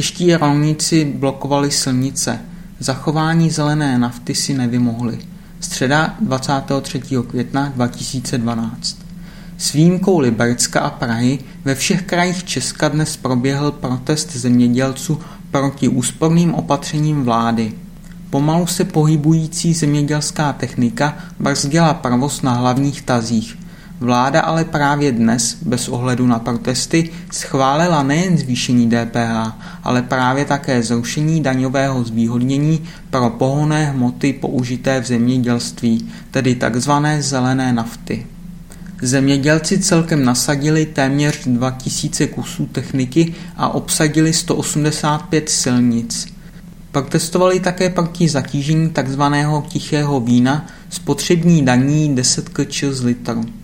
Čeští rolníci blokovali silnice. Zachování zelené nafty si nevymohli. Středa 23. května 2012. S výjimkou Liberecka a Prahy ve všech krajích Česka dnes proběhl protest zemědělců proti úsporným opatřením vlády. Pomalu se pohybující zemědělská technika brzdila provoz na hlavních tazích. Vláda ale právě dnes, bez ohledu na protesty, schválila nejen zvýšení DPH, ale právě také zrušení daňového zvýhodnění pro pohonné hmoty použité v zemědělství, tedy tzv. zelené nafty. Zemědělci celkem nasadili téměř 2000 kusů techniky a obsadili 185 silnic. Protestovali také proti zatížení tzv. tichého vína spotřební daní 10 kč z litru.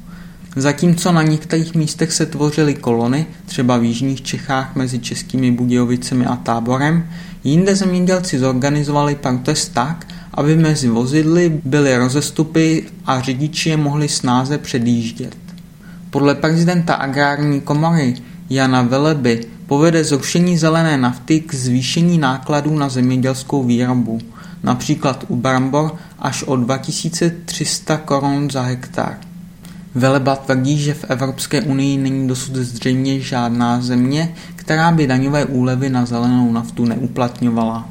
Zatímco na některých místech se tvořily kolony, třeba v jižních Čechách mezi českými Budějovicemi a Táborem, jinde zemědělci zorganizovali protest tak, aby mezi vozidly byly rozestupy a řidiči je mohli snáze předjíždět. Podle prezidenta agrární komory Jana Veleby povede zrušení zelené nafty k zvýšení nákladů na zemědělskou výrobu, například u brambor až o 2300 korun za hektar. Veleba tvrdí, že v Evropské unii není dosud zřejmě žádná země, která by daňové úlevy na zelenou naftu neuplatňovala.